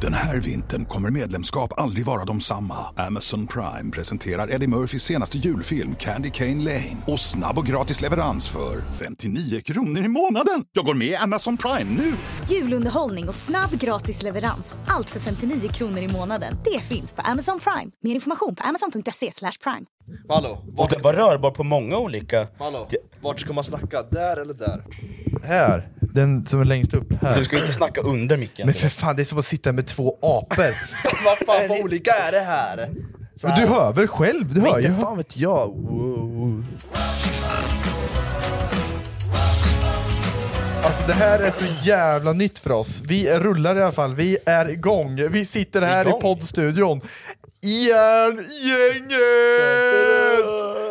Den här vintern kommer medlemskap aldrig vara de samma. Amazon Prime presenterar Eddie Murphys senaste julfilm Candy Cane Lane. Och snabb och gratis leverans för 59 kronor i månaden. Jag går med i Amazon Prime nu! Julunderhållning och snabb gratis leverans. Allt för 59 kronor i månaden. Det finns på Amazon Prime. Mer information på amazon.se slash prime. Hallå, Och vart, det var rörbar på många olika... hallå, vart ska man snacka? Där eller där? Här, den som är längst upp här. Du ska inte snacka under micken. Men för fan, det är som att sitta med två apor. Vad fan vad olika är det här? Men du hör väl själv? Du Men hör ju. inte fan vet jag. Wow. Alltså det här är så jävla nytt för oss. Vi är rullar i alla fall, vi är igång. Vi sitter här i Igång? poddstudion. Järngänget!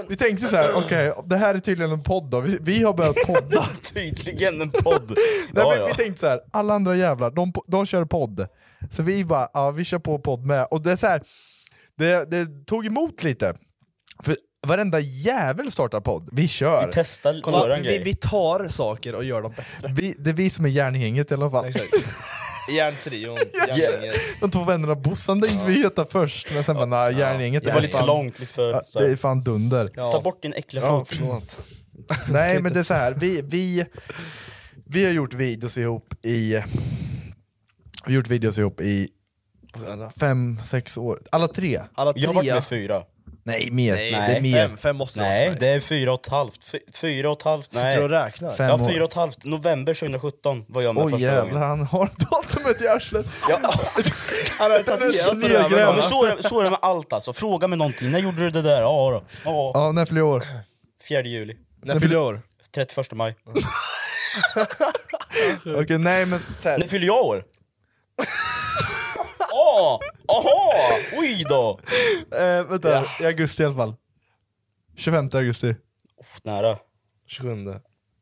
Vi tänkte så här, okej, det här är tydligen en podd då. Vi, vi har börjat podda. Tydligen en podd. Nej, Ja, ja. Vi tänkte så här, alla andra jävlar, de, de kör podd. Så vi bara, ja vi kör på podd med. Och det är så här, det, det tog emot lite. För varenda jävel startar podd. Vi kör. Vi testar Kolla, vi, vi tar saker och gör dem bättre. Vi, det är vi som är järngänget i alla fall. Exakt. Järntrion, järngänget. De två vännerna Bossan tänkte vi heta först, men sen bara nej, järngänget Det är var lite för fan- långt, lite för... Ja, Så det är fan dunder. Ja. Ta bort din äckliga Ja, fot. förlåt. Nej men det är så här. Vi, vi, vi har gjort videos ihop i... Vi har gjort videos ihop i fem, sex år. Alla tre? Alla Jag har varit med fyra. Nej mer. Nej, det är mer. fem, fem måste det Nej, vara. det är fyra och ett halvt. Fy- Fyra och ett halvt, Sitter du och nej. räknar? Fem Ja, år. fyra och ett halvt. November 2017 var jag med Oj första jävlar, gången. han har datumet i arslet. Ja, Han har på ja, men va? så är, det, så är det med allt alltså. Fråga mig någonting. När gjorde du det där? Ja då. Ja, Ja, när fyller jag år? 4 juli. När fyller du år? 31 maj. Okej, nej men så här. När fyller jag år? Åh! Aha! Oj då! Eh, vänta, i augusti i alla fall. 25 augusti. Nära. 27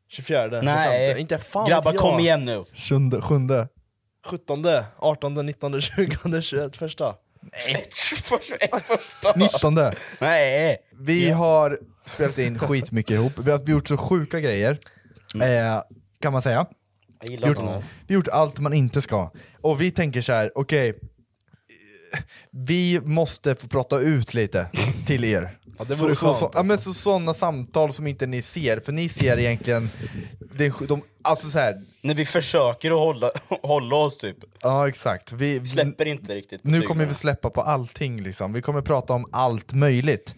24 Nej. 25. Inte fan Grabbar vet jag. kom igen nu. 7, 7. 17, 18, 19, 20, 21 första. Nej, 21 första. 19. Nej. Vi har spelat in skitmycket ihop, vi har gjort så sjuka grejer, eh, kan man säga. Jag gillar gjort, här. vi har gjort allt man inte ska. Och vi tänker så här: okej, vi måste få prata ut lite till er. Ja, det vore så, så, skönt, så, ja, men så, sådana samtal som inte ni ser, för ni ser egentligen, det, de, alltså så här, När vi försöker att hålla, hålla oss typ. ja exakt. Vi, Släpper inte riktigt Nu kommer vi släppa på allting liksom, vi kommer prata om allt möjligt.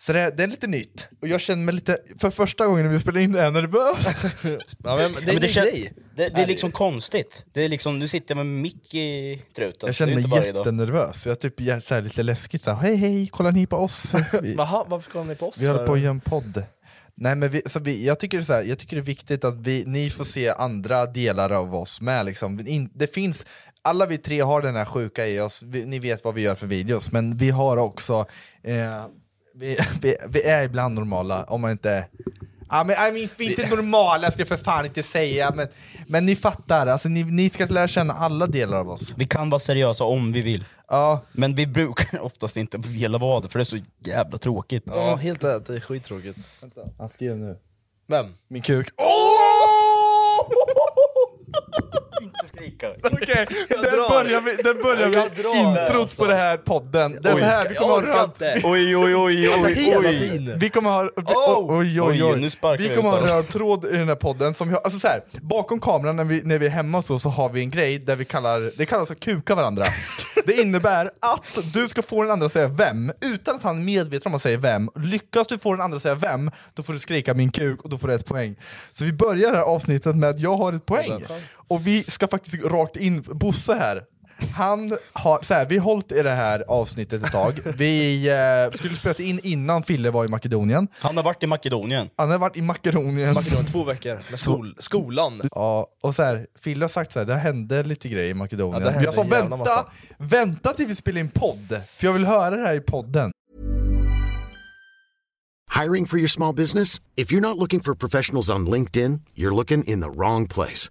Så det, det är lite nytt, och jag känner mig lite, för första gången när vi spelar in det, är nervös. Ja, men det är Ja, men en det, kän- grej. det, det är liksom konstigt. Det är liksom, nu sitter jag med mick i truten. Jag känner det är inte mig jättenervös, jag är typ så här lite läskigt så här, hej hej, kollar ni på oss? Vi, Jaha, varför kollar ni på oss? vi håller på att göra en podd. Nej men vi, så vi, jag, tycker det är så här, jag tycker det är viktigt att vi, ni får se andra delar av oss med liksom. In, det finns, alla vi tre har den här sjuka i oss, vi, ni vet vad vi gör för videos, men vi har också, eh, vi, vi, vi är ibland normala, om man inte Ja, men, I mean, vi är inte normala ska jag för fan inte säga, men, men ni fattar, alltså, ni, ni ska lära känna alla delar av oss. Vi kan vara seriösa om vi vill. Ja, Men vi brukar oftast inte vilja vara det, för det är så jävla tråkigt. Ja, helt rätt. Det är skittråkigt. han skrev nu. Vem? Min kuk. Inte skrika. Okej, där drar. börjar vi, där börjar vi introt på det här podden. Det är Oj. så här, vi kommer ha röd... inte. Oj, oj, oj, Alltså oj, oj. Vi kommer ha... Oh! Oj, oj, Oj, oj. nu Vi kommer ha röd tråd i den här podden. Som alltså så här, bakom kameran när vi, när vi är hemma så, så har vi en grej där vi kallar, det kallas att kuka varandra. Det innebär att du ska få den andra att säga vem, utan att han är medveten om att säga vem. Lyckas du få den andra att säga vem, då får du skrika min kuk och då får du ett poäng. Så vi börjar det här avsnittet med att jag har ett poäng. Och vi ska faktiskt rakt in, Bosse här, han har, så här, vi har hållit i det här avsnittet ett tag. Vi eh, skulle spela in innan Fille var i Makedonien. Han har varit i Makedonien. Han har varit i Makedonien. Makedonien, två veckor med skol, skolan. Ja, och så här, Fille har sagt så här, det hände lite grejer i Makedonien. Ja, jag sa vänta, massa." vänta till vi spelar in podd, för jag vill höra det här i podden. Hiring for your small business? If you're not looking for professionals on LinkedIn, you're looking in the wrong place.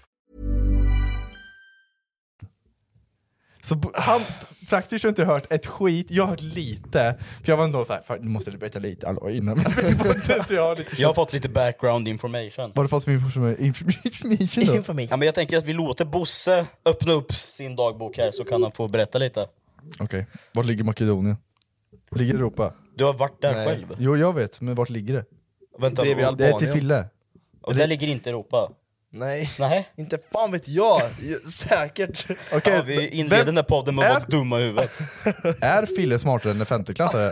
Så han praktiskt har inte hört ett skit, jag har hört lite, för jag var ändå såhär, nu måste du berätta lite hallå, innan jag har lite Jag har fått lite background information. Vad har du fått för information information då? Information. Ja, men jag tänker att vi låter Bosse öppna upp sin dagbok här så kan han få berätta lite. Okej, vart ligger Makedonien? Ligger i Europa? Du har varit där Nej. själv? Jo jag vet, men vart ligger det? Vänta, och, Det är till. Fille. och det ligger inte i Europa? Nej, Nej. inte fan vet jag. Säkert. Okej, Ja, vi inleder den här podden med att vara dumma i huvudet. är Fille smartare än en femteklassare?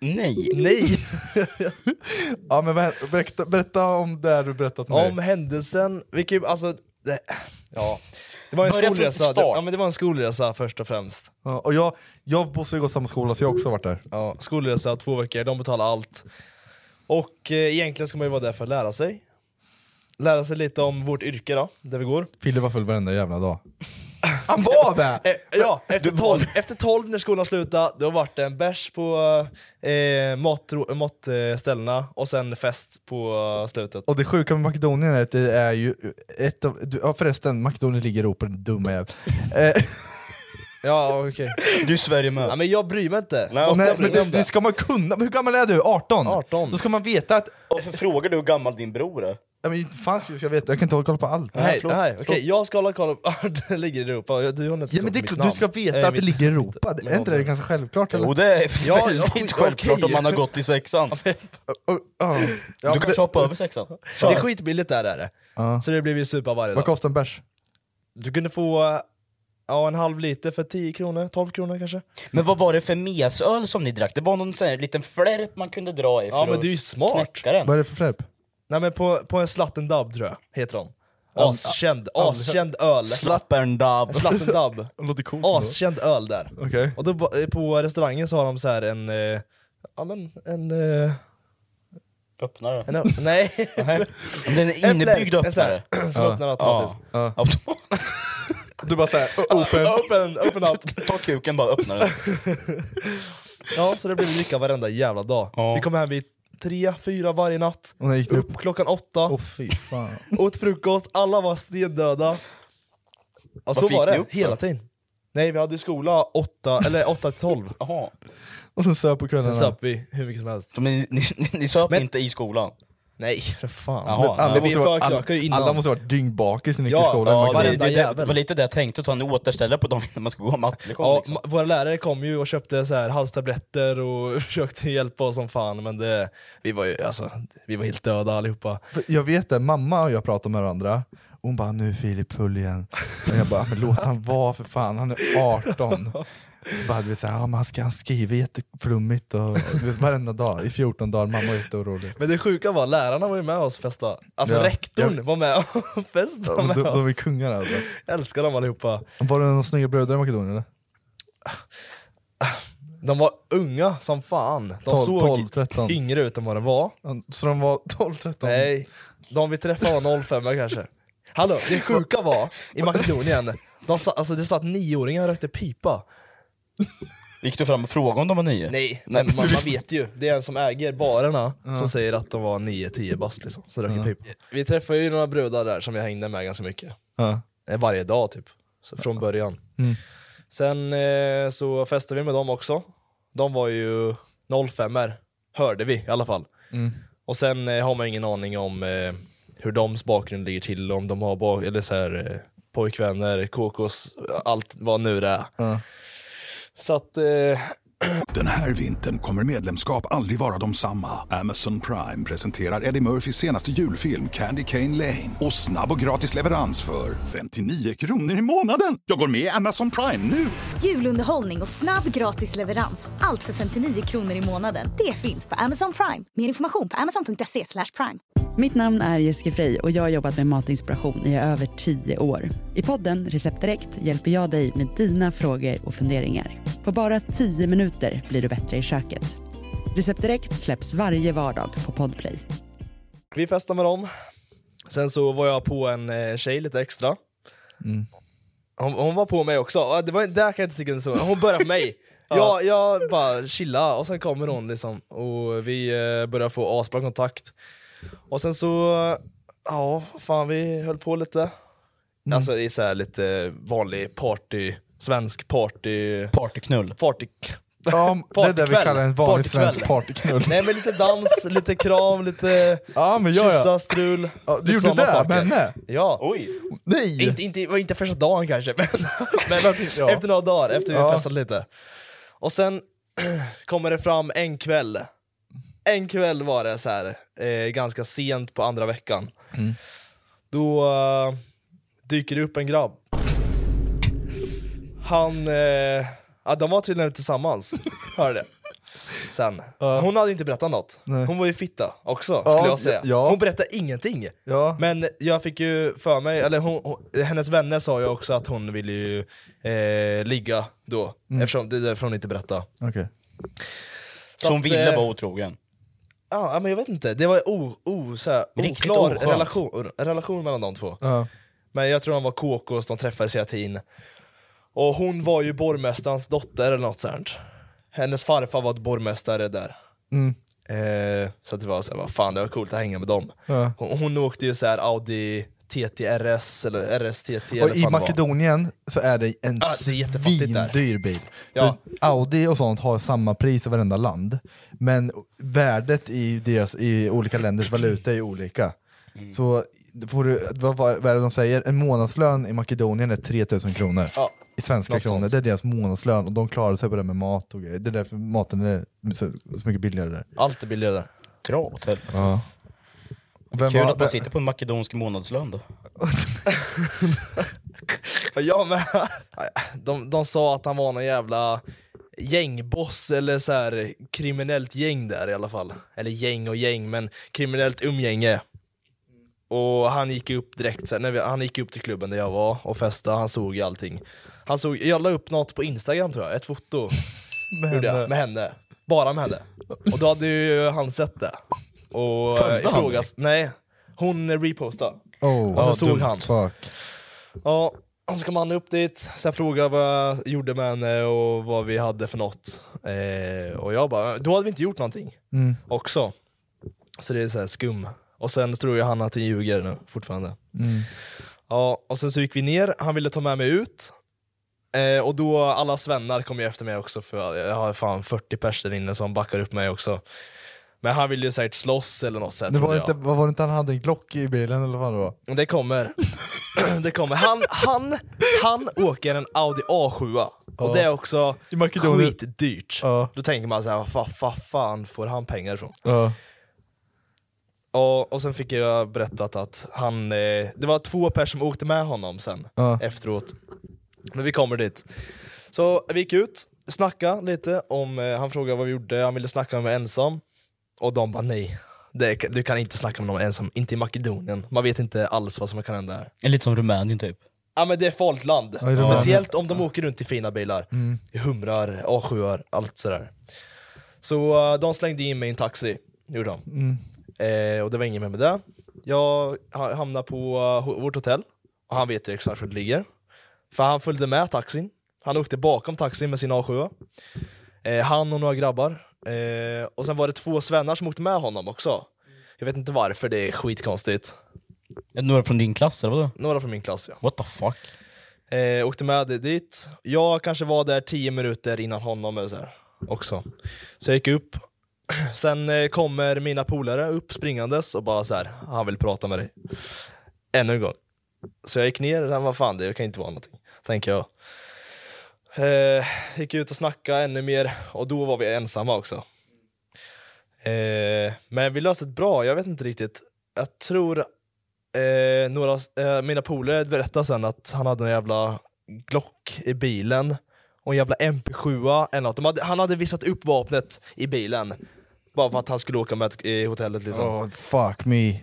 Nej. Nej. ja men berätta, berätta om det du berättat med Om händelsen, vilket, alltså, det, ja. Det var en Börja från skolresa, start. det, ja, men det var en skolresa först och främst. ja, Och jag, jag och Bosse har gått samma skola så jag har också varit där. Ja, skolresa, två veckor, de betalar allt. Och eh, egentligen ska man ju vara där för att lära sig. Lära sig lite om vårt yrke då, där vi går. Fille var full varenda jävla dag. Han var det! Eh, ja, efter 12, efter 12 när skolan slutade, då vart det en bärs på eh, matro- matställena och sen fest på eh, slutet. Och det sjuka med Makedonien är att det är ju ett av, du- ja förresten, Makedonien ligger i Europa, din dumma jävel. Eh, Ja okej. Du är Sverige med. Ja, men jag bryr mig inte. Nej, nej, men det, det ska man kunna, hur gammal är du? 18? 18. Då ska man veta att, Varför frågar du hur gammal din bror är? Ja, men fan ska jag veta, jag kan inte hålla koll på allt. Nej, förlåt. nej, okej, jag ska hålla koll på... det ligger i Europa, du har inte Ja men det, är- namn. du ska veta att det mitt- ligger i Europa, det, är inte det ganska självklart eller? Jo det är Ja, ja, väldigt okej. självklart om man har gått i sexan. Ja. Ja, Du men kanske hoppar över sexan? Det är skitbilligt där är det. Ja. Så det blir vi supa varje Vad dag. kostar en bärs? Du kunde få ja, en halv liter för 10 kronor, 12 kronor kanske. Men vad var det för mesöl som ni drack? Det var någon sån här liten flärp man kunde dra i för Ja men att du är ju smart. knäcka den. Vad är det för fläpp? Nej men på, på en Slatten Dub tror jag, heter de. Ja, Askänd, ja, askänd öl. Dub. Det låter coolt. Askänd öl där. Okej. Och då, ba- på restaurangen så har de så här en, eh, ja men en, eh, Öppnar det. en ö- nej. Det är en innebyggd En här, öppnare. Som öppnar automatiskt. Ja. Ja. Du bara såhär, open. Open, open up. Ta kuken bara, öppna den. Ja, så det blir dricka varenda jävla dag. Ja. Vi kommer hem vid tre, fyra varje natt. Upp? Upp klockan åtta, Åh fy fan. åt frukost, alla var stendöda. Ja, så var det hela tiden. Nej, vi hade skola åtta, eller åtta till tolv. Jaha. Och sen söp på kvällarna. Sen söp vi hur mycket som helst. Så men ni, ni, ni söp Men- inte i skolan? Nej, för fan. Jaha, Men. Alla måste, vara, alla, innan. alla måste ha varit dyngbakis när ni gick Ja, till skolan. ja, Man Ja, kan- det, varenda det, det, jävel. var lite det jag tänkte, att ta en återställare på dem innan man ska gå mattelektion. Ja, liksom. ma- våra lärare kom ju och köpte så här halstabletter och försökte hjälpa oss som fan, men det, vi var ju alltså, vi var helt döda allihopa. För Jag vet det, mamma och jag pratar med varandra, och hon bara 'nu är Filip full igen' och jag bara 'men låt han vara för fan, han är 18' Så bara hade vi såhär, ja, han, ska, han skriver jätteflummigt och, varenda dag, i 14 dagar, mamma var jätteorolig. Men det sjuka var, lärarna var ju med oss festa. Alltså Ja, rektorn ja. var med och festade De, med de, de är oss. kungar alltså. Jag älskar dem allihopa. Var det några snygga bröder i Makedonien eller? De var unga som fan. De 12, såg 12, 13. yngre ut än vad de var. Så de var 12-13? Nej, de vi träffade var 05 kanske. Hallå, det sjuka var, i Makedonien, de sa, alltså det satt nioåringar och rökte pipa. Gick du fram och frågade om de var nio? Nej, men man, man vet ju. Det är en som äger barerna som säger att de var 9-10 bast liksom, så röker pipa. Vi träffade ju några brudar där som jag hängde med ganska mycket. Ja. Eh, Varje dag typ, så från början. Mm. Sen eh, så festade vi med dem också. De var ju 05 hörde vi i alla fall. Mm. Och sen eh, har man ingen aning om eh, hur deras bakgrund ligger till, om de har bak- eller så här, eh, pojkvänner, kokos, allt vad nu det är. Ja. Så att, eh, Den här vintern kommer medlemskap aldrig vara de samma. Amazon Prime presenterar Eddie Murphys senaste julfilm Candy Cane Lane. Och snabb och gratis leverans för 59 kronor i månaden. Jag går med i Amazon Prime nu! Julunderhållning och snabb gratis leverans. Allt för 59 kronor i månaden. Det finns på Amazon Prime. Mer information på amazon.se slash prime. Mitt namn är Jessica Frey och jag har jobbat med matinspiration i över tio år. I podden Recept Direkt hjälper jag dig med dina frågor och funderingar. På bara tio minuter blir du bättre i köket. Recept Direkt släpps varje vardag på Podplay. vi festade med dem. Sen så var jag på en eh, tjej lite extra. Hon, hon var på mig också, Ja, det var, där kan jag inte sticka under. Hon började på mig. jag, jag bara chilla och sen kommer hon liksom och vi eh, börjar få asbra kontakt. Och sen så, ja fan vi höll på lite. Alltså i så här lite vanlig party, svensk party... Partyknull. Party... Ja, det är det vi kallar en vanlig Partykväll. svensk partyknull. Nej men lite dans, lite kram, lite Ja men ja, kyssa, ja. strul. ja du gjorde det saker. med henne? Ja. Oj! Nej! Inte, inte, inte första dagen kanske, men, men Ja. efter några dagar, efter vi Ja. festat lite. Och sen kommer det fram en kväll. En kväll var det så här, eh, ganska sent på andra veckan. Mm. Då eh, dyker det upp en grabb. Han, eh, ja, de var tydligen tillsammans, hörde jag. Sen. Hon hade inte berättat något. Nej. Hon var ju fitta också, Ja, skulle jag säga. ja. Hon berättade ingenting. Ja. Men jag fick ju för mig, eller hon, hon, hennes vänner sa ju också att hon ville ju eh, ligga då, Mm. eftersom det är därför hon inte berättade. Okej. Så hon att, ville eh, vara otrogen? Ja, men jag vet inte, det var o, o, så här, Riktigt oklar oskönt. relation, relation mellan de två. Ja. Men jag tror de var kokos, de träffades hela tiden. Och hon var ju borgmästarens dotter eller något sånt. Hennes farfar var borgmästare där. Mm. Eh, så att det var så här, vad fan det var coolt att hänga med dem. Ja. Hon, hon åkte ju så här Audi TT RS eller RSTT eller Och i. Makedonien så är det en svindyr bil. Ja. Audi och sånt har samma pris i varenda land, men värdet i, deras, i olika länders valuta är olika. Mm. Så får du, vad vad är det de säger? En månadslön i Makedonien är 3000 kronor. Ja. I svenska Något kronor, sånt. det är deras månadslön och de klarar sig på det med mat och grejer. Det är därför maten är så, så mycket billigare där. Allt är billigare där. Dra åt helvete. Ja. Vem Kul var- att man sitter på en makedonsk månadslön då. Ja, men, de, de sa att han var någon jävla gängboss eller så här kriminellt gäng där i alla fall. Eller gäng och gäng, men kriminellt umgänge. Och han gick upp direkt, när vi, han gick upp till klubben där jag var och festade, han såg ju allting. Han såg, jag la upp något på instagram tror jag, ett foto med jag, henne? med henne. Bara med henne. Och då hade ju han sett det. Och Följde eh, han ifrågas- Nej, hon repostade. Oh, så såg han. Fuck. Ja, han ska man upp dit, sen fråga vad jag gjorde med henne och vad vi hade för något. Eh, och jag bara, då hade vi inte gjort någonting Mm. också. Så det är så här skum. Och sen tror jag han att han ljuger nu fortfarande. Mm. Ja, och sen så gick vi ner, han ville ta med mig ut. Eh, och då, alla svennar kom ju efter mig också för jag har fan 40 pers där inne som backar upp mig också. Men han ville ju säkert slåss eller något sätt Det var inte, var det inte han hade en Glock i bilen eller vad det var? Det kommer. det kommer. Han, han, han åker en Audi A7 och Ja. det är också skitdyrt. Ja. Då tänker man såhär, vad fa, fan får han pengar ifrån? Ja. Och, och sen fick jag berättat att han, eh, det var två personer som åkte med honom sen Ja. efteråt. Men vi kommer dit. Så vi gick ut, snackade lite om, eh, han frågade vad vi gjorde, han ville snacka med mig ensam. Och de bara nej, det, du kan inte snacka med någon ensam, inte i Makedonien. Man vet inte alls vad som kan hända här. Lite som Rumänien typ. Ja men det är farligt land. Ja. Speciellt om de åker runt i fina bilar. Mm. I humrar, A7, allt sådär. Så uh, de slängde in mig i en taxi, gjorde de. Mm. Eh, och det var ingen med med det. Jag ha- hamnade på uh, vårt hotell, och han vet ju exakt var det ligger. För han följde med taxin, han åkte bakom taxin med sin A7. Eh, han och några grabbar. Eh, och sen var det två svennar som åkte med honom också. Jag vet inte varför, det är skitkonstigt. Några från din klass eller vadå? Några från min klass ja. What the fuck? Eh, åkte med dit. Jag kanske var där 10 minuter innan honom eller så här. också. Så jag gick upp, sen eh, kommer mina polare upp springandes och bara så här, han vill prata med dig. Ännu en gång. Så jag gick ner, sen vad fan det kan inte vara någonting, tänker jag. Eh, gick ut och snackade ännu mer, och då var vi ensamma också. Eh, men vi löste det bra, jag vet inte riktigt. Jag tror eh, några, eh, mina polare berättade sen att han hade en jävla Glock i bilen och en jävla MP7 eller något. De hade, han hade visat upp vapnet i bilen bara för att han skulle åka med i hotellet liksom. Oh, fuck me.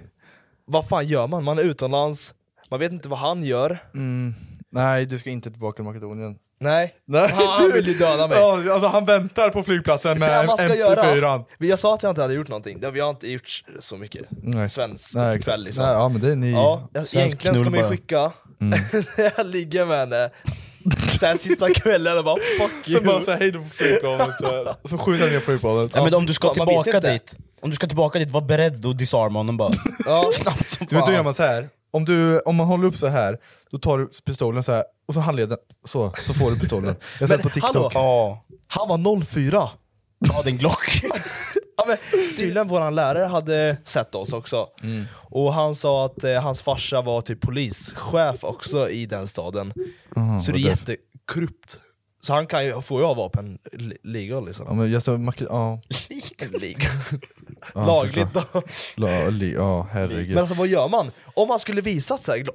Vad fan gör man? Man är utomlands, man vet inte vad han gör. Mm. Nej, du ska inte tillbaka till Makedonien. Nej, Nej, han, han vill ju döda mig. Ja, alltså han väntar på flygplatsen med man ska MP4. göra. Jag sa att jag inte hade gjort någonting, Det- vi har inte gjort så mycket Nej. svensk Nej, kväll liksom. Nej, ja men det är ni. Ja, jag, egentligen ska man ju skicka, Mm. jag ligger med henne Sen sista kvällen och bara fuck you Sen bara säga hej då på flygplanet, så, här. så skjuter han ner flygplanet. Ja, men om du ska Ja, tillbaka dit, om du ska tillbaka dit, var beredd att disarma honom bara. Ja. Snabbt som Du vet, då gör fan. man så här. Om, du, om man håller upp så här, då tar du pistolen så här och så handleden, så, så får du pistolen. Jag har sett på TikTok. hallå? Ja, Han var 04 ta din Glock. ja, men, Tydligen våran lärare hade sett oss också, Mm. och han sa att eh, hans farsa var typ polischef också i den staden Så det är vad jättekorrupt Så han kan ju, får ju ha vapen legal liksom Ja, men jag så, ja, Legal. Ja, Lagligt då La, li, ja, herregud. Men alltså vad gör man? Om man skulle visat sig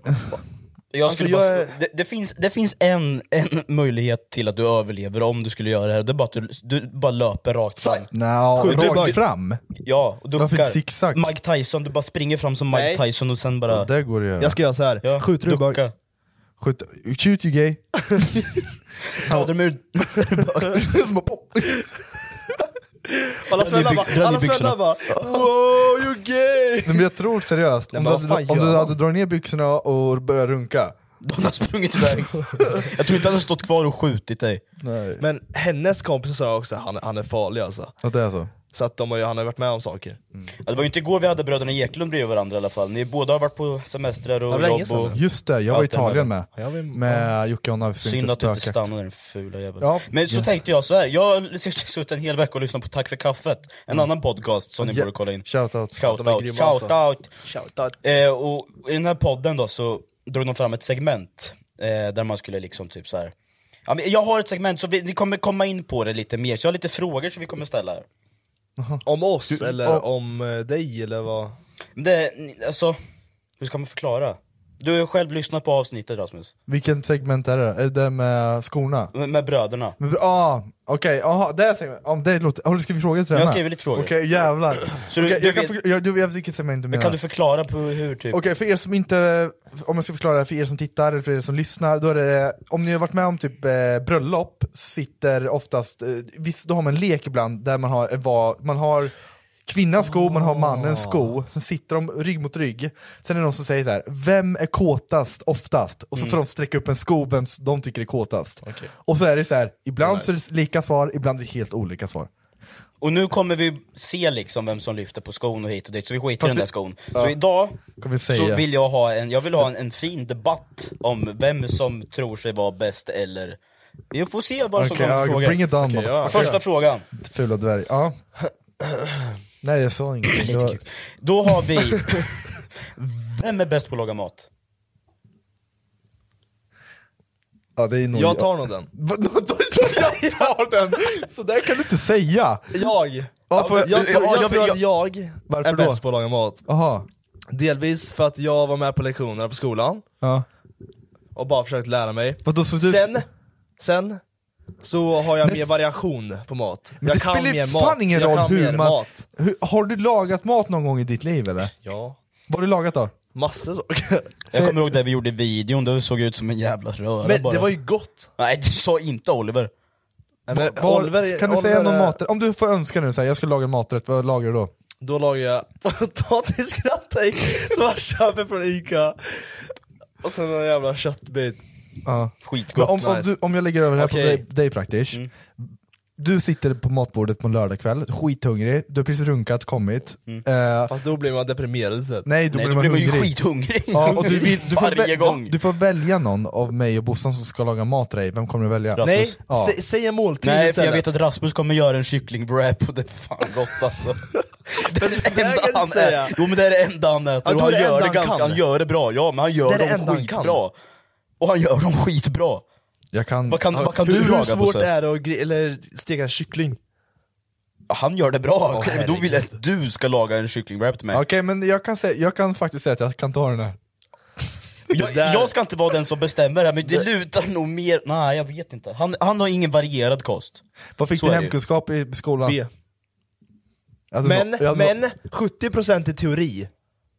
Jag Alltså, skulle jag bara, är- det, det, finns, det finns en, en möjlighet till att du överlever om du skulle göra det här, det är bara att du, du bara löper rakt fram. Nå, Skjuter du rakt bara- fram? Ja, och Varför duckar. zigzag? Mike Tyson, du bara springer fram som Mike Nej. Tyson och sen bara... Det går att göra. Jag ska göra så här. Ja, skjuter du bara ducka. Skjut, shoot you gay. Ta dem ur... Så bara, pop. Alla svennar bara, alla svennar bara Wow you gay! Men jag tror seriöst, om, du, hade, om du hade dragit ner byxorna och börjat runka, De har sprungit iväg. Jag tror inte han har stått kvar och skjutit dig. nej. Men hennes kompisar sa också att han, är- han är farlig alltså Ja, det är så. Så att de har, ju- han har varit med om saker Ja, det var ju inte igår vi hade bröderna Eklund bredvid varandra i alla fall. Ni båda har varit på semestrar och var länge jobb sedan och... Just det, jag var i Allt det där. Italien med. jag vill, Med Jocke och Anna, fick Synd att du inte stannade den fula jäveln. Ja. Men så tänkte jag så här. jag har suttit en hel vecka och lyssnat på Tack för kaffet, en annan podcast som ni borde kolla in. Shoutout. Shout De är out, grymma shout alltså. out. Shoutout. Eh, och i den här podden då så drog de fram ett segment eh, där man skulle liksom typ så här. Ja, men jag har ett segment, så vi, vi kommer komma in på det lite mer, så jag har lite frågor som vi kommer ställa här. Om oss Du- eller om eh, dig eller vad? Men Det, alltså, hur ska man förklara? Du har ju själv lyssnat på avsnittet Rasmus, Vilken segment är det? Är det det med skorna? med, med bröderna. Men, ah, okej, aha, det är segment. Om det låter, har du skrivit frågor till det Jag har skrivit lite frågor. Okej, jävlar. Så du- Okej, du jag, kan vet- förklara- jag, du vet vilket segment du Men menar. kan du förklara på hur typ? Okej, för er som inte, om jag ska förklara det för er som tittar eller för er som lyssnar, då är det, om ni har varit med om typ eh, bröllop, sitter oftast, eh, visst, då har man en lek ibland där man har, en va- man har kvinnans sko, man har mannens sko, sen sitter de rygg mot rygg, sen är det någon som säger så här: vem är kåtast oftast? Och så får de sträcka upp en sko, vem de tycker är kåtast. Och så är det så här, ibland så är det lika svar, ibland är det helt olika svar. Och nu kommer vi se liksom vem som lyfter på skon och hit och dit, så vi skiter i Fast den där skon. ja. Så idag Kan vi så vill jag ha en, jag vill ha en, en fin debatt om vem som tror sig vara bäst eller... Vi får se vad som Okej, kommer ja, frågor. bring it. Okej, ja. Första frågan. Fula dvärg, ja. Nej jag sa ingenting. Det var- Då har vi... Vem är bäst på att laga mat? Ja, det är nog Jag tar nog den Va- då- då- Jag tar den! Så där kan du inte säga! Jag! Ja, för, Jag, tror- ja, jag, jag- tror att jag Varför är då? bäst på att laga mat Aha. Delvis för att jag var med på lektionerna på skolan Ja. och bara försökt lära mig Vadå, så du... Sen, sen så har jag Men mer variation på mat. Men jag det kan spelar mer ju mat. fan ingen jag roll hur man- mat. Hur, har du lagat mat någon gång i ditt liv eller? Ja, Vad har du lagat då? massor saker. Jag kommer ihåg det vi gjorde i videon, det såg ut som en jävla röra Men bara. det var ju gott! Nej det sa inte Oliver. Nej, men Var, Oliver, kan du säga Oliver någon maträtt? Om du får önska nu, så här, jag ska laga en maträtt, vad lagar du då? Då lagar jag potatisgratägg som man köper från Ica Och sen en jävla köttbit Ja. Skitgott. om, om, nice. du, om jag lägger över det här Okej. på dig, dig praktiskt, Mm. du sitter på matbordet på en lördagkväll, skithungrig, du har precis runkat, kommit. Eh, Fast då blir man deprimerad istället. nej, då Nej, blir då man blir man ju hungrig. skithungrig. Ja, och du, vill, du, får Varje gång. du får välja någon av mig och Bossan som ska laga mat till dig, vem kommer du välja? Rasmus. Nej, Ja. sä, säg en måltid Nej för istället. jag vet att Rasmus kommer göra en kycklingwrap och det är fan gott alltså. Det är det det kan enda inte han säga. äter. Jo men det är det enda han äter Ja, då och är han det gör enda det han ganska, kan. han gör det bra. Ja men han Det gör är det dem enda han skitbra. Och han gör dem skitbra. Jag kan... Vad kan, vad kan hur, du hur laga svårt Bosse? är det att gri- eller steka en kyckling? Han gör det bra, Åh, men då vill jag att du ska laga en kycklingwrap till mig. Okej men jag kan, säga, jag kan faktiskt säga att jag kan ta den här. Jag, där- jag ska inte vara den som bestämmer det, men det lutar nog mer... Nej jag vet inte. Han, han har ingen varierad kost. Vad fick Så du är det ju. hemkunskap i skolan? B. Alltså, Men, jag- men 70% är teori.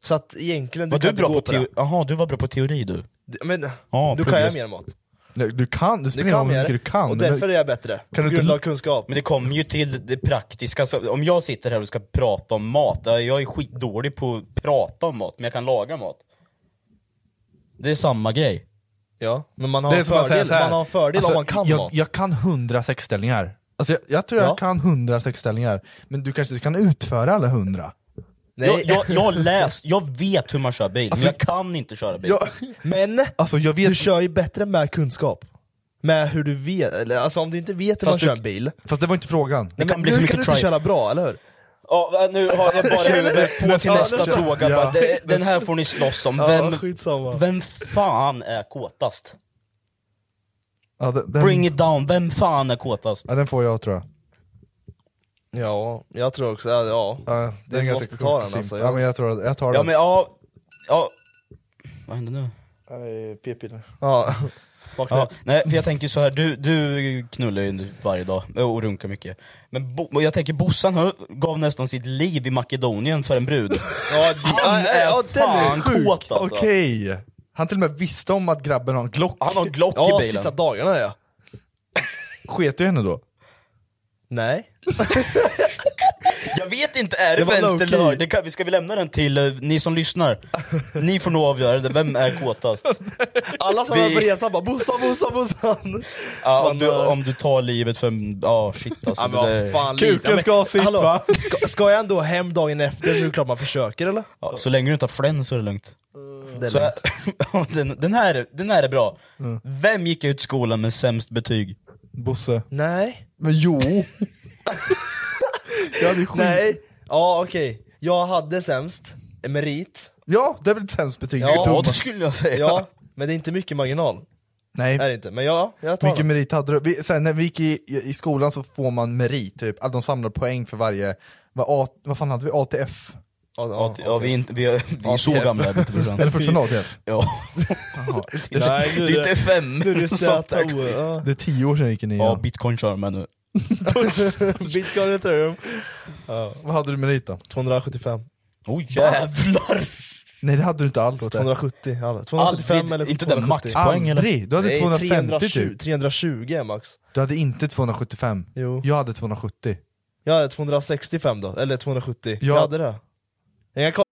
Så att egentligen, Var du du kan bra på på teori? Jaha, du var bra på teori du. Det. Men Ja, du kan jag progress. mer mat. Nej, Du kan, du Du spelar ingen roll kan hur mycket du kan. och därför är jag bättre. Kan Kan du inte- grund av kunskap. Men det kommer ju till det praktiska, så om jag sitter här och ska prata om mat, ja, jag är skitdålig på att prata om mat, men jag kan laga mat. Det är samma grej. Ja, men man har Det en fördel, man har en fördel alltså, om man kan jag, mat. Jag kan 100 sexställningar. Alltså jag, jag tror Ja. jag kan 100 sexställningar, men du kanske inte kan utföra alla 100? Nej. Jag, jag, jag har läst, jag vet hur man kör bil, Alltså- men jag kan inte köra bil. Jag, Men alltså jag vet, du kör ju bättre med kunskap. Med hur du vet, eller alltså om du inte vet hur man Fast kör du- en bil, fast det var inte frågan. nej, kan men bli nu kan du inte köra bra, eller hur? Ja, nu har jag bara huvudet på till Ja, nästa fråga, Ja. bara, det, den här får ni slåss om. Ja, Vem, skitsamma. vem fan är kåtast? Ja, den, Bring it down, vem fan är kåtast? ja, den får jag tror jag. Ja, jag tror också, ja, ja. Ja, den är ganska måste ta den, alltså, Ja jag- men jag tror jag tar Ja den. men ja, ja... Vad händer nu? P-piller. ja. Ja, det. nej, för jag tänker så här, du, du knullar ju varje dag och runkar mycket. Men bo, jag tänker Bossan har- gav nästan sitt liv i Makedonien för en brud. Ja, det- Han ja, är ja, är fan sjuk. kåt alltså. Okej! Han till och med visste om att grabben har en Glock. Han har en Glock Ja, i bilen. sista dagarna ja. Sket du henne då? Nej. Jag vet inte, är det, Det vänster eller höger? Det kan, vi ska vi lämna den till eh, ni som lyssnar? Ni får nog avgöra det, vem är kåtast? Alla som Vi- var på resan bara 'Bossan, Bossan, Bossan' Ja, om, Man, du, eh, om du tar livet för en... Ja shit alltså. Ja, men det, vad fan, Kuken ska ha sitt, hallå, va? Ska, ska jag ändå hem dagen efter så är det klart man försöker eller? ja, så länge du inte har flän så är det lugnt. Det är Så, lugnt. ja, den, den, här, den här är bra. Vem gick ut skolan med sämst betyg? Bosse. Nej. Men jo! Jag hade skit. Nej. Ja okej, jag hade sämst merit. Ja, det är väl ett sämst betyg? Ja, Det är Ja, dumt. det skulle jag säga. Ja, men det är inte mycket marginal. Nej, Är det inte, men ja, jag tar mycket den. merit hade du. Vi, sen när vi gick i, i skolan så får man merit, typ. att de samlar poäng för varje, vad, A, vad fan hade vi? ATF? Ja, Ja, ja, ja, vi är, inte, vi är, vi är så gamla är vi inte brorsan. Eller ATF? Ja. Det är, Nej, nu är det inte fem. Nu är det sånt där. ZO, ja. Det är tio år sedan jag gick i Ja, nian. bitcoin kör med nu. Bitcoin ethereum. Vad hade du merit då? 275. Oj jävlar! Nej det hade du inte alls. 270, ja. 275 Aldrig- eller inte den 270. maxpoäng eller? Aldrig! Du hade Nej, 250 320, typ. 320 är max. Du hade inte 275. Jo. Jag hade 270. Jag hade 265 då, eller 270. Ja. Jag hade det. Jag kan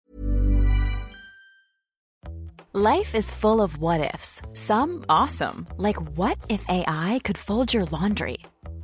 Life is full of what ifs. Some awesome, like what if AI could fold your laundry?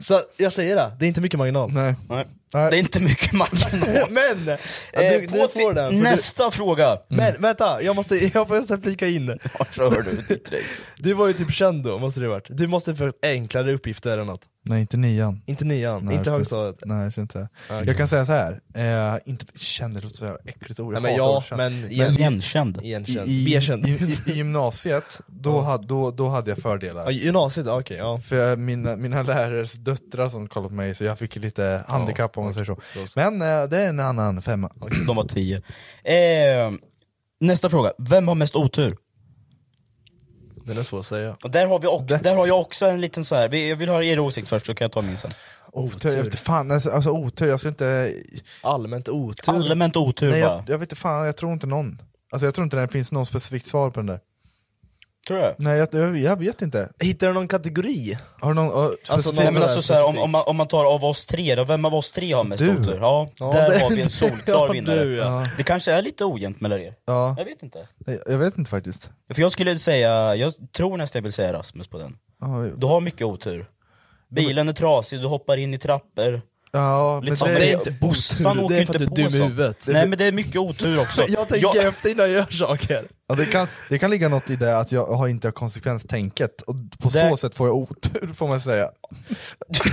Så jag säger det, det är inte mycket marginal. Nej. Nej. Det är inte mycket marginal. Men! Ja, Eh, du, du får den. Nästa fråga. Du, men vänta, jag måste, jag måste flika in. Ja, kör du. Du var ju typ känd då, måste det varit. Du måste få enklare uppgifter än något. Nej inte nian. Inte nian, Nej, inte jag högstadiet. Nej jag känner inte. Jag kan säga så här. Eh, inte känner det låter så jävla äckligt ord, Nej, jag men hatar ja, ord, känn. men Igenkänd. Igenkänd. I, i, Bekänd. i, i, gymnasiet, då, hade, då, då hade jag fördelar. Ja, gymnasiet, ja, okej. ja. För mina, mina lärares döttrar som kollade på mig, så jag fick lite handikapp om man säger så. Men eh, det är en annan femma. De var tio. Eh, nästa fråga, vem har mest otur? Den är svår att säga. Och där har, vi också, där har jag också en liten så här. Vi- jag vill höra er åsikt först så kan jag ta min sen. Otur, jag vet fan, alltså, alltså otur, jag ska inte... Allmänt otur. Allmänt otur Nej, bara. jag, jag vet inte fan, jag tror inte någon. Alltså jag tror inte det finns någon specifikt svar på den där. Tror du? Nej jag, jag, jag vet inte. Hittar du någon kategori? Har du någon uh, Alltså, Nej, men någon alltså, så här om, om, man, om man tar av oss tre då, vem av oss tre har mest Du. otur? Ja, Ja, där det- har vi en solklar Ja, vinnare. du, ja. Det kanske är lite ojämnt mellan er. Ja, Jag vet inte. jag, jag vet inte faktiskt. För jag skulle säga, jag tror nästan jag vill säga Rasmus på den. Ja, Du har mycket otur. Bilen är trasig, du hoppar in i trappor. Ja men Lite det, det, det är inte Bossan otur, åker det är ju för inte att på du är dum i huvudet. Nej men det är mycket otur också. Jag tänker efter innan jag gör saker. ja, det, kan, det kan ligga något i det att jag har inte konsekvenstänket, och på Där- så sätt får jag otur får man säga.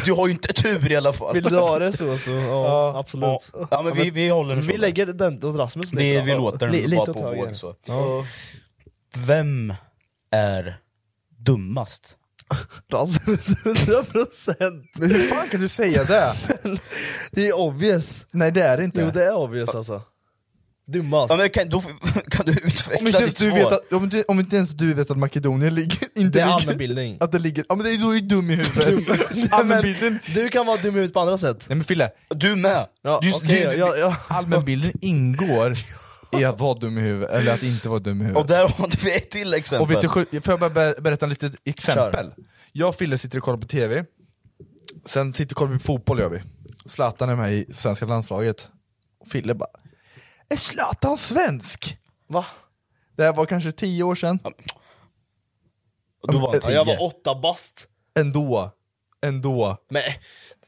Du, har ju inte tur i alla fall. Vill du ha det så, så ja, absolut. Ja men vi, vi håller Vi så. lägger den åt Rasmus det, lite. Vi låter den Li- vara åt på höger. våg så. Vem är dummast? Rasmus, 100% Men hur fan kan du säga det? Det är obvious. Nej det är det inte. Jo det är obvious alltså. Dummast. Ja, men kan, då, kan du om, utveckla inte ens ditt du svar? vet att, om, inte, om inte ens du vet att Makedonien ligger... Inte Det är allmänbildning. Att det ligger... Ja men det är, du är ju dum i huvudet. Allmänbildning... Du kan vara dum i huvudet på andra sätt. Nej men Fille, Du med! Ja, du, du, ja, ja. allmänbildning ingår i att vara dum i huvudet, eller att inte vara dum i huvudet. Och där har vi ett till exempel. Och vet du, får jag bara ber- berätta ett litet exempel? Jag och Fille sitter och kollar på TV, sen sitter och kollar på fotboll gör vi. Zlatan är med i svenska landslaget. Och Fille bara Är Zlatan svensk? Va? Det här var kanske tio år sedan. du var Ja, tio. jag var åtta bast. Ändå. Ändå. Men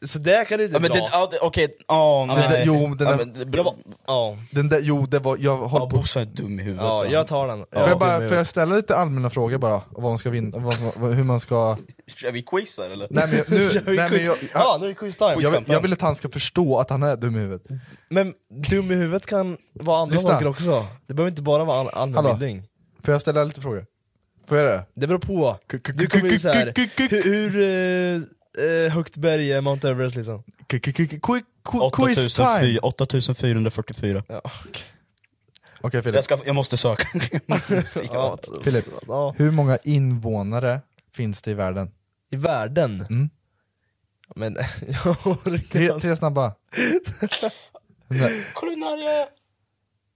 så där kan du inte ja, men dra. det, ja, det, okej, ja, nej. jo, den ja, där, men, det, jag var, ja. den där, jo, det var, jag håller ja, på Bosse är dum i huvudet. ja, jag tar den. Får jag, Ja, bara, får jag ställa lite allmänna frågor bara? Vad man ska vinna, vad, vad, hur man ska... Kör vi quiz här eller? Nej men, jag- nu, nej, men jag, Ja, nu är det quiz time. jag, vill- jag vill att han ska förstå att han är dum i huvudet. Men dum i huvudet kan vara andra Lyssna. saker också. Det behöver inte bara vara all- allmänbildning. Får jag ställa lite frågor? Får jag det? Det beror på. Du kommer ju såhär, hur, hur eh, högt berg är Mount Everest liksom? K- k- k- quick- qu- Quiz 8400 time! 8444. Ja, Okej Filip, Jag, ska, jag måste söka. ja, Filip. ja. hur många invånare finns det i världen? I världen? Mm. Men jag orkar Tre, inte. tre snabba. Nej, Kulinaria!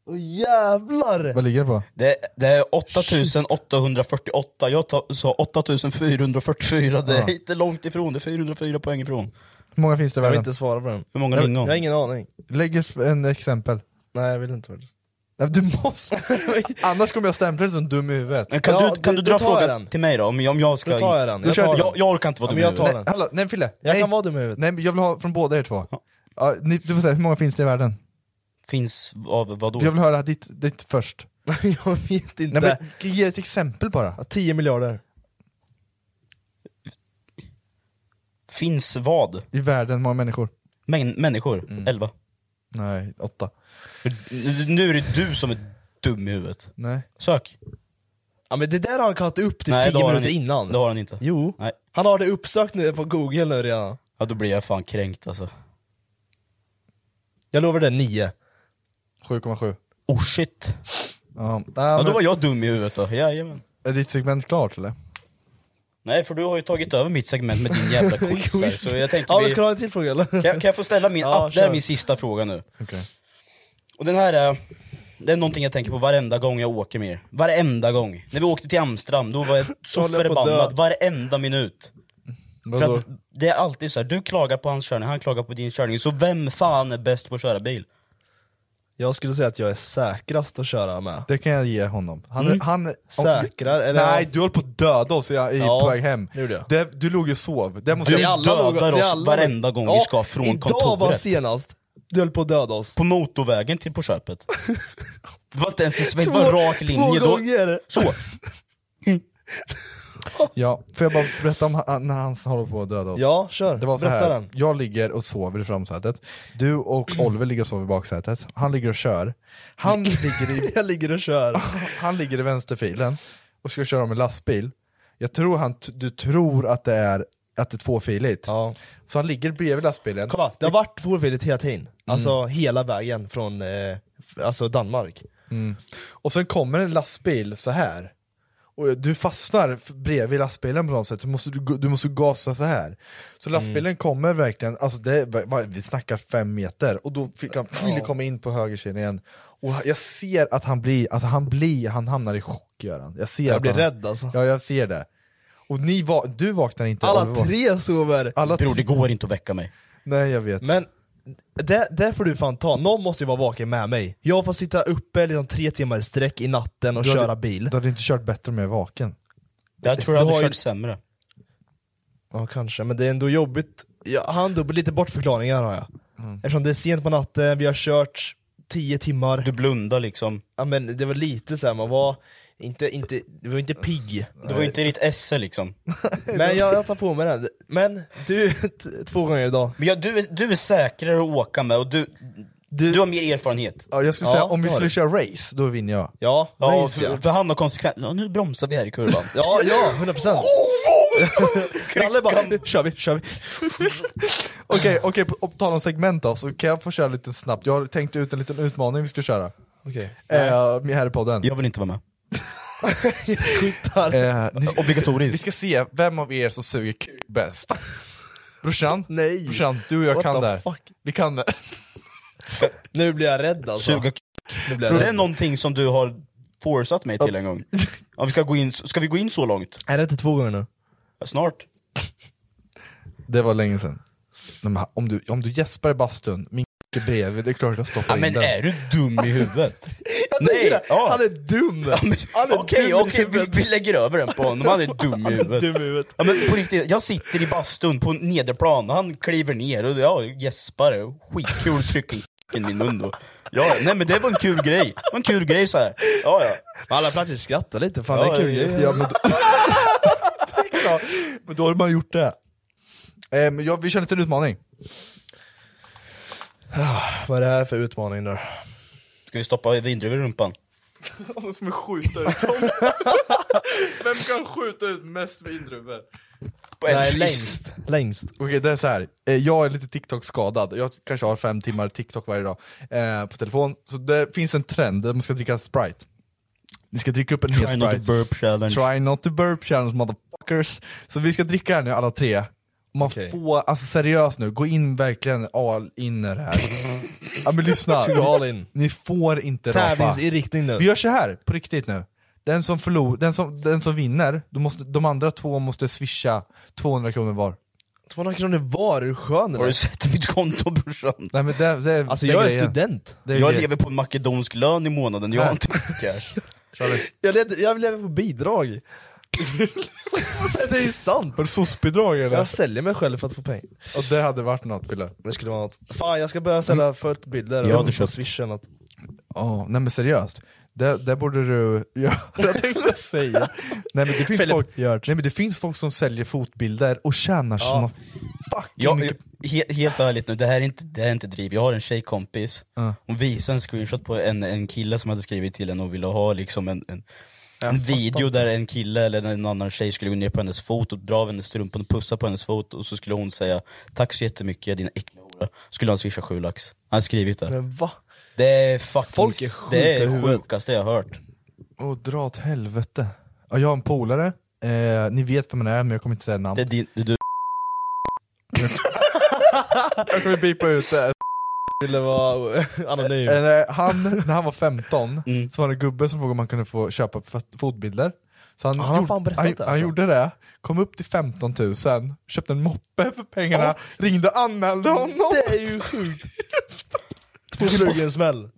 Åh jävlar! Vad ligger det på? Det, det är 8848, jag ta, sa 8444, det är Ja. inte långt ifrån, det är 404 poäng ifrån. Hur många finns det i Jag vill världen? inte svara på den. Hur många Jag, jag har ingen aning. Lägg ett en exempel. Nej jag vill inte faktiskt. Nej, du måste! Annars kommer jag stämpla dig som dum i huvudet. Men kan Ja, du, kan då- du dra då tar jag frågan den. till mig då, om, om jag ska... Då tar jag den. Jag, kör tar den. jag, jag orkar inte vara Ja, dum men i jag tar huvudet. den. Nej, hallå, nej Fille, jag nej, kan vara dum i huvudet. nej men jag vill ha från båda er två. Ja, ni, du får säga, hur många finns det i världen? Finns av vadå? Jag vill höra ditt, ditt först. jag vet inte. Nej, men, ge ett exempel bara. Ja, 10 miljarder. Finns vad? I världen, många människor? Män, människor? Mm. 11. Nej, åtta. Nu, nu är det du som är dum i huvudet. Nej. Sök. Ja men det där har han kallat upp Nej, det 10 har han minuter inte. innan. Det har han inte. Jo. Nej. Han har det uppsökt nu på google nu redan. Ja då blir jag fan kränkt alltså. Jag lovar det, 9. 7,7. Oh shit. Ja, Ja, men, då var jag dum i huvudet då, jajamän. Är ditt segment klart eller? Nej för du har ju tagit över mitt segment med din jävla quiz här, så jag tänker Ja vi... men ska du ha en till fråga eller? kan, jag, kan jag få ställa min, Ja, ah, det här är min sista fråga nu. Okej. Och den här är, det är någonting jag tänker på varenda gång jag åker med er. Varenda gång. När vi åkte till Amsterdam, då var jag så Håller på att förbannad varenda minut. För Vadå? att det är alltid så här, du klagar på hans körning, han klagar på din körning, så vem fan är bäst på att köra bil? Jag skulle säga att jag är säkrast att köra med. Det kan jag ge honom. Han, Mm. han, om- Säkrar, eller? Nej, du höll på att döda oss i, i Ja, på väg hem. det jag. Du låg och sov. Det måste Du jag, dödar oss alla- varenda gång vi ska från idag kontoret. var senast, du höll på att döda oss. På motorvägen till på köpet. Det var inte ens en sväng, det var en rak linje. Två Då, gånger! så. Ja, får jag bara berätta om han, när han håller på att döda oss? Ja, kör. Det var så här. den. jag ligger och sover i framsätet, du och Oliver ligger och sover i baksätet, han ligger och kör, han ligger i, Jag ligger och kör. han ligger i vänsterfilen och ska köra med lastbil, jag tror han, du tror att det är att det är tvåfiligt, Ja. så han ligger bredvid lastbilen, Kolla, det har varit tvåfiligt hela tiden. Alltså hela vägen från eh, alltså Danmark. och sen kommer en lastbil så här och du fastnar bredvid lastbilen på något sätt, så måste du, du måste gasa så här. Så lastbilen kommer verkligen, alltså det, vi snackar fem meter, och då fick han ville komma in på högersidan igen. Och jag ser att han blir, alltså han blir, han hamnar i chock gör han Jag ser Jag blir han, rädd alltså. Ja jag ser det. Och ni va, du vaknar inte Alla tre sover! Alla Bror det går inte att väcka mig. Nej jag vet. Men det, det får du fan ta, någon måste ju vara vaken med mig. Jag får sitta uppe liksom tre timmar i sträck i natten och Du hade- köra bil. Du hade inte kört bättre om jag är vaken Jag tror jag Du hade har ju- kört sämre. Ja kanske, men det är ändå jobbigt. Jag har ändå lite bortförklaringar har jag. Mm. Eftersom det är sent på natten, vi har kört 10 timmar. Du blundar liksom. Ja men det var lite såhär, man var inte, inte, det var inte pigg. Du var inte i ditt esse liksom. Men jag, jag tar på mig den. Men du, t- två gånger idag. Men ja, du, är, du är säkrare att åka med och du, du, har mer erfarenhet. Ja jag skulle Ja, säga, om vi det har skulle du. köra race, då vinner jag Ja, Ja, race, för, ja. för han har konsekvent, ja, nu bromsar vi här i kurvan. Ja, ja, 100% Kralle bara, kör vi, kör vi Okej, okej, på på tal om segment då, så kan jag få köra lite snabbt, jag har tänkt ut en liten utmaning vi ska köra Okej, eh, här i podden Jag vill inte vara med. Skittar eh, ni, Obligatoriskt. Vi ska se vem av er som suger kuk bäst Brorsan, Nej. brorsan, du och jag What kan det här. fuck? Vi kan det Nu blir jag rädd alltså Suga k- Nu blir jag Det är rädd. någonting som du har forcat mig till en gång. Ja, vi ska, gå in, ska vi gå in så långt? Är det inte två gånger nu? Ja, Snart. Det var länge sedan Nej, men Om du, om du gäspar i bastun, min är bredvid, det är klart jag stoppar Ja, in men den. är du dum i huvudet? Nej, ja. han är dum! Han är Okej, dum okej, vi, vi lägger över den på honom, han är dum i huvudet. Dum i huvudet. Ja, men på riktigt, jag sitter i bastun på nederplan, han kliver ner och jag gäspar, skitkul, trycker i min mun då. Ja, nej men det var en kul grej, det var en kul grej så här. Ja, ja. Alla faktiskt skrattar lite, fan Ja, det är kul ja, grej. Ja, men, då, ja, men då har man gjort det. Eh, men jag, Vi kör en liten utmaning Vad är det här för utmaning då? Ska vi stoppa vindruvor i rumpan? Alltså som skjuta ut dem Vem kan skjuta ut mest vindruvor? På en Nej, fis. längst, längst Okej det är så här. Eh, jag är lite TikTok-skadad, jag kanske har fem timmar TikTok varje dag eh, på telefon, så det finns en trend där man ska dricka Sprite Ni ska dricka upp en hel Try not to Sprite burp challenge. Try not to burp challenge motherfuckers Så vi ska dricka här nu alla tre man Okej. får, alltså seriöst nu, gå in verkligen all in i det här Ja men lyssna, all in? ni får inte rapa Tävlingsinriktning nu Vi gör så här på riktigt nu Den som förlor, den som, den som vinner, de, måste, de andra två måste swisha 200 kronor var 200 kronor var, är du skön Har du eller? sett mitt konto brorsan? Nej men det, det, Alltså det jag är grejen. student Det är Jag grejen. lever på en makedonsk lön i månaden, jag har inte mycket cash. Jag lever på bidrag Det är ju sant! Har du SOS-bidrag eller? Jag säljer mig själv för att få pengar Och det hade varit något Fille Det skulle vara något Fan jag ska börja sälja fötbilder Jag hade på köpt. swish eller något Ja, nej men seriöst. Det, det borde du göra, jag tänkte säga. Nej men, det finns Philip, folk, gör nej men det finns folk som säljer fotbilder och tjänar såna fucking Jag, mycket... he, helt ärligt nu, det här är inte, det här är inte driv, jag har en tjejkompis, Ja. hon visade en screenshot på en, en kille som hade skrivit till henne och ville ha liksom en, en, en video där en kille eller en annan tjej skulle gå ner på hennes fot och dra av hennes strumpan och pussa på hennes fot och så skulle hon säga Tack så jättemycket din äckliga hora, skulle han swisha sju lax. Han har skrivit det. Men va? Det är fucking, Folk är sjuka det är sjukaste jag har hört. Åh dra åt helvete. Ja, jag har en polare, eh, ni vet vem han är men jag kommer inte säga namn. Det är din, det är du. Jag kommer bipa ut det. Ville vara anonym Eh, han, när han var 15, Mm. så var det en gubbe som frågade om han kunde få köpa fot- fotbilder. Så han, Han gjorde, han, det, han alltså. gjorde det, kom upp till 15 000, köpte en moppe för pengarna, ringde och anmälde honom. Det är ju sjukt! Två slug i en smäll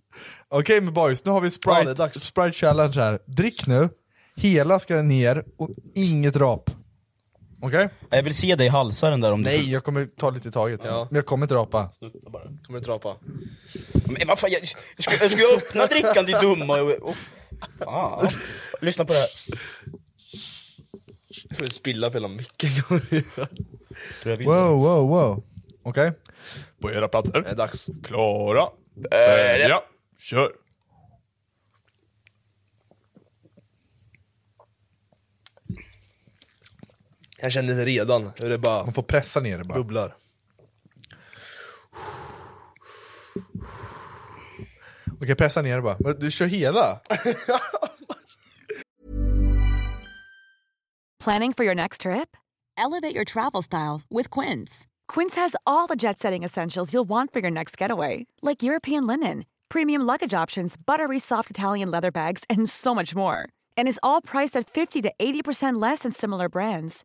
Okej men boys, nu har vi Ja, Sprite, dags. Sprite challenge här. Drick nu, hela ska ner och inget rap. Okej? Jag vill se dig halsa den där om Nej, jag kommer ta lite i taget. Ja. Men jag kommer inte rapa. du... Bara. Kommer du trapa? Men vad fan, jag, jag, ska, jag ska öppna drickan till dumma och, och, Fan. Lyssna på det här. kommer spilla på hela micken. Tror jag vill Wow, wow, wow. Okej. på era platser. Det är dags. Klara. Börja. Kör. Jag känner det redan, hur det bara Man får pressa ner det bara. bubblar. Okej, pressa ner det bara. Men Du kör hela? Planning for your next trip? Elevate your travel style with Quince. Quince has all the jet setting essentials you'll want for your next getaway, like European linen, premium luggage options, buttery soft Italian leather bags, and so much more. And is all priced at 50 to 80% less than similar brands.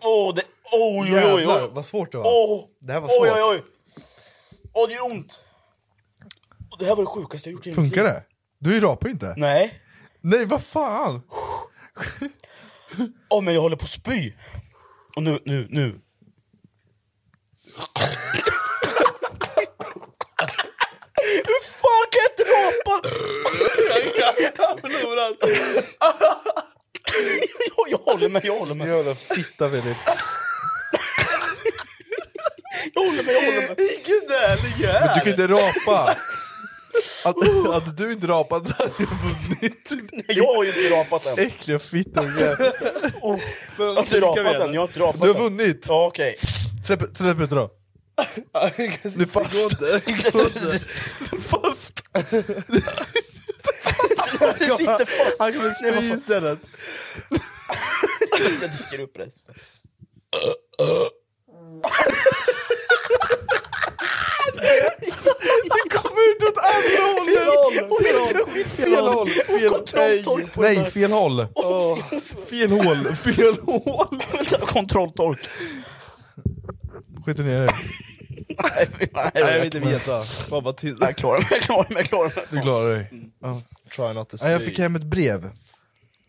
Åh, det... Oj, oj, oj, Jävlar, vad svårt det var. Åh, Det här var svårt. oj, oj, oj. Åh, det gör ont. Det här var det sjukaste jag gjort i mitt Funkar det? Du rapar ju inte. Nej. Nej, vad fan? Åh, men jag håller på att spy. Och nu, nu, nu. Hur fan kan jag inte rapa? jag, jag håller med, jag håller med. Jävla fitta Filip. Jag håller med, jag håller med. Vilken ärlig Men du kan inte rapa! Att, att du inte rapat hade jag vunnit. Jag har ju inte rapat än. Äckliga fittunge. Jag har inte rapat än, jag har inte rapat Du har vunnit! Ja, okej. Släpp, släpp ut då. Du är fast. fast! Du sitter fast. Han kommer spy istället. Jag dricker upp resten. Det kom ut åt andra hållet! Fel håll! Fel håll! Kontrolltork på Nej, fel håll! Fel hål! Fel hål! Kontrolltork. Skit ner dig. Nej, jag vill inte veta. Tyst. Jag klarar mig, jag klarar mig, jag klarar mig. Du klarar dig. Ja. Try not to Ja, jag fick hem ett brev.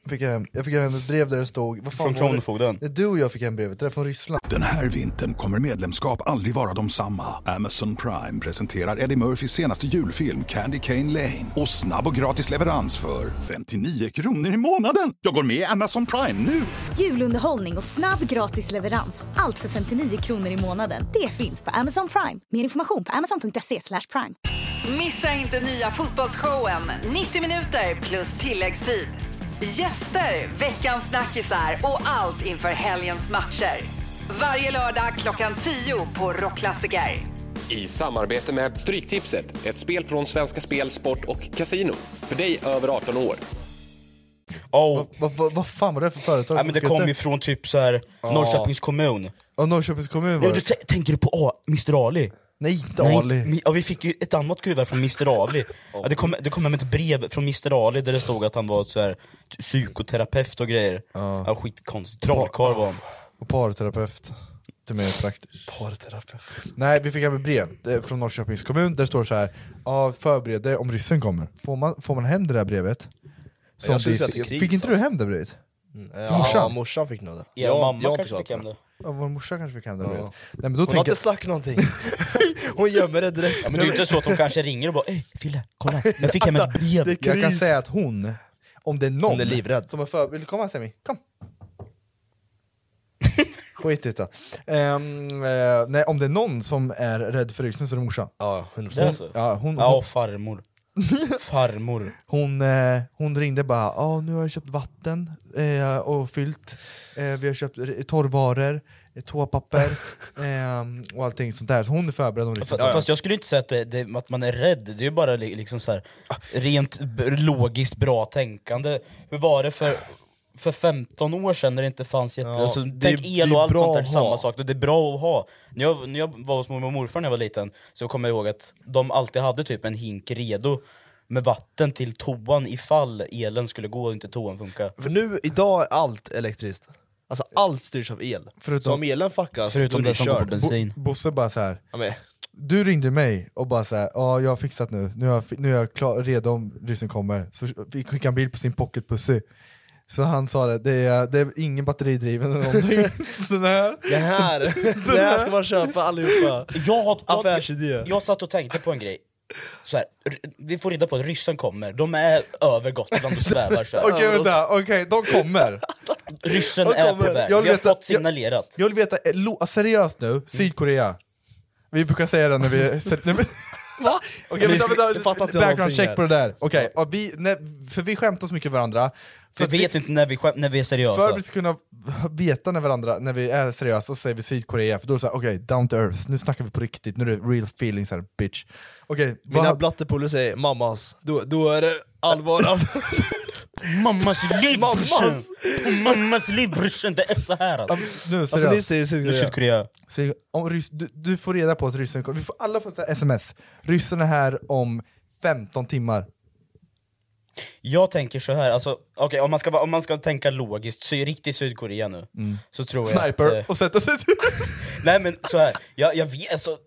Fick hem, jag fick hem ett brev där det stod... Vad fan Från? Kronofogden. Det är Du och jag fick hem brevet, det är från Ryssland. Den här vintern kommer medlemskap aldrig vara de samma. Amazon Prime presenterar Eddie Murphys senaste julfilm Candy Cane Lane. Och snabb och gratis leverans för 59 kronor i månaden. Jag går med i Amazon Prime nu! Julunderhållning och snabb gratis leverans. Allt för 59 kronor i månaden. Det finns på Amazon Prime. Mer information på amazon.se slash prime. Missa inte nya fotbollsshowen 90 minuter plus tilläggstid. Gäster, veckans snackisar och allt inför helgens matcher. Varje lördag klockan 10 på Rockklassiker. I samarbete med Stryktipset, ett spel från Svenska Spel, Sport och Casino. För dig över 18 år. Oh. Vad va, va fan var det för företag? Nej, men det kom ju från typ så här Norrköpings kommun. Ja, Norrköpings kommun var Ja, du det. t- tänker du på A, Mr Ali? Nej, inte Nej, Ali. mi- Ja, vi fick ju ett annat kuvert från Mr Ali. Ja, det, kom, det kom hem ett brev från Mr Ali där det stod att han var så här psykoterapeut och grejer. Ja. skitkonstigt. Trollkarl var han. Och parterapeut. Det är mer praktiskt. Parterapeut. Nej, vi fick hem ett brev det från Norrköpings kommun där det står så här. Ja, förbered dig om ryssen kommer. Får man, får man hem det där brevet? Som Jag skulle vi säga fick, inte du hem det brevet? Ja, morsan? morsan fick nog det. Er Jag- mamma jag har inte kanske fick hem det. det. Ja, vår morsa kanske fick hem det Ja. brevet. Nej, men då Hon har tänker inte sagt någonting. Hon gömmer det direkt. Ja, men det är ju inte så att de kanske ringer och bara Ey Fille, kolla, jag fick hem ett brev. Det jag kan säga att hon, om det är någon Hon är livrädd. som är för... Vill du komma Semi? Kom! Skit i det. Ehm, eh, nej, om det är någon som är rädd för Ryssland så är det morsan. Ja, Det är 100%. så? Ja, hon, Ja, hon, och farmor. Farmor. hon, eh, hon ringde bara ah, nu har jag köpt vatten eh, och fyllt, eh, vi har köpt r- torrvaror, toapapper eh, och allting sånt där. Så hon är förberedd om Fast, Ryssland. fast jag skulle inte säga att, det, det, att man är rädd, det är ju bara li- liksom så här, rent logiskt bra tänkande. Hur var det för, för 15 år sedan när det inte fanns jätte... Ja, alltså, det tänk el och allt sånt där samma sak, det är bra att ha. När jag, när jag var hos mormor och morfar när jag var liten, så kommer jag ihåg att de alltid hade typ en hink redo med vatten till toan ifall elen skulle gå och inte toan funkar. För nu, idag är allt elektriskt. Alltså allt styrs av el. Förutom- så om elen fuckas, Förutom då är det som går på körd. bensin. Bo- Bosse bara så här. Ja, men, Du ringde mig och bara såhär, ja jag har fixat nu, nu är jag, fi- nu är jag klar, redo om ryssen kommer, så vi skickade en bild på sin pocket pussy Så han sa det, det är, det är ingen batteridriven eller någonting Den här, det här, det här ska man köpa allihopa. Jag, har, jag, Affärsidé. jag satt och tänkte på en grej. Så här, vi får reda på att ryssen kommer, de är över Gotland och svävar så. Okej vänta, okej de kommer Ryssen De är på kommer. väg, Jag vi har vet att- fått signalerat. Jag vill veta, eh, seriöst nu, Sydkorea Vi brukar säga det när vi... Va? Okej vänta, ska- vänta, jag fattar inte background någonting check här. på det där. Okej, och vi, för vi skämtar så mycket med varandra Vi att vet inte när vi, skäm- när vi är seriösa. För att vi ska kunna veta när, varandra, när vi är seriösa så säger vi Sydkorea, för då är det såhär okej, down to earth, nu snackar vi på riktigt, nu är det real feelings här bitch Okej, Mina vad- blattepolare säger mammas, då, då är det allvar alltså. Mammas liv brorsan! Mammas! Liv brorsan, det är så här alltså. nu Alltså ni säger Sydkorea. Sydkorea. Så om rys, du, du får reda på att ryssen kommer, vi får alla får ett sms, ryssen är här om 15 timmar Jag tänker så här, alltså, okej, om, man ska, vara- om man ska tänka logiskt, så är riktigt Sydkorea nu, så tror jag Sniper att... eh, och sätta sig Nej men så här, jag, jag vet alltså,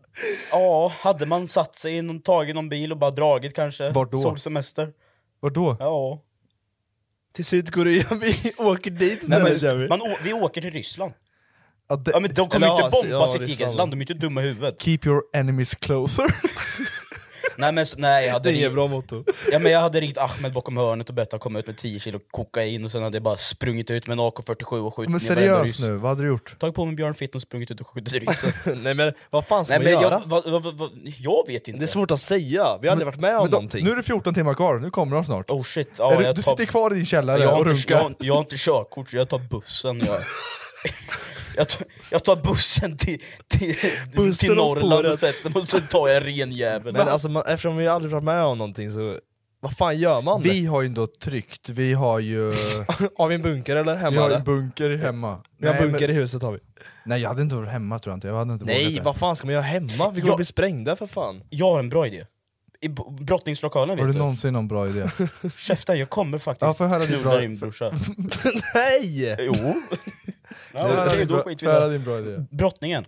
ja, hade man satt sig i någon, tagit någon bil och bara dragit kanske? Vart då? Solsemester? Vart då? Ja. Till Sydkorea, vi åker dit Nej, istället kör vi. men, man, å- vi åker till Ryssland. Ja, det, Ja men de kommer Eller inte bomba ja, sitt Ryssland. eget land, de är inte dumma i huvudet. Keep your enemies closer Nej men nej, jag hade, Det är bra motto. ja, men jag hade ringt Ahmed bakom hörnet och bett han komma ut med 10 kilo kokain och sen hade jag bara sprungit ut med en AK47 och skjutit Men seriöst nu, vad hade du gjort? Tagit på mig Björn Fitton och sprungit ut och skjutit ryssen. Nej men vad fan ska Nej man men göra? jag, vad, vad, vad, jag vet inte. Det är svårt att säga, vi har aldrig varit med om då, någonting. nu är det 14 timmar kvar, nu kommer de snart Oh shit, ja, är du, jag du tar- sitter kvar i din källare jag, har och inte, jag, runkar har, jag har inte körkort, jag tar bussen. Jag, jag, tar, jag tar bussen till, till, Bussen till och Norrland och sätter mig och sen tar jag en ren jävel. Men alltså, man, eftersom vi aldrig varit med om någonting så, vad fan gör man? Vi har ju ändå tryckt, vi har ju... har vi en bunker eller vi hemma? har eller? en bunker hemma vi har en bunker men- i huset har vi. Nej jag hade inte varit hemma tror jag inte, jag hade inte Nej, vad fan ska man göra hemma? Vi kommer bli sprängda för fan. Jag har en bra idé. I brottningslokalen Har vet du du. någonsin någon bra idé? Käften, jag kommer faktiskt Ja, höra din knulla din brorsa. Nej! Jo. Ja, Okej, din då bra- skiter vi din idé? Brottningen,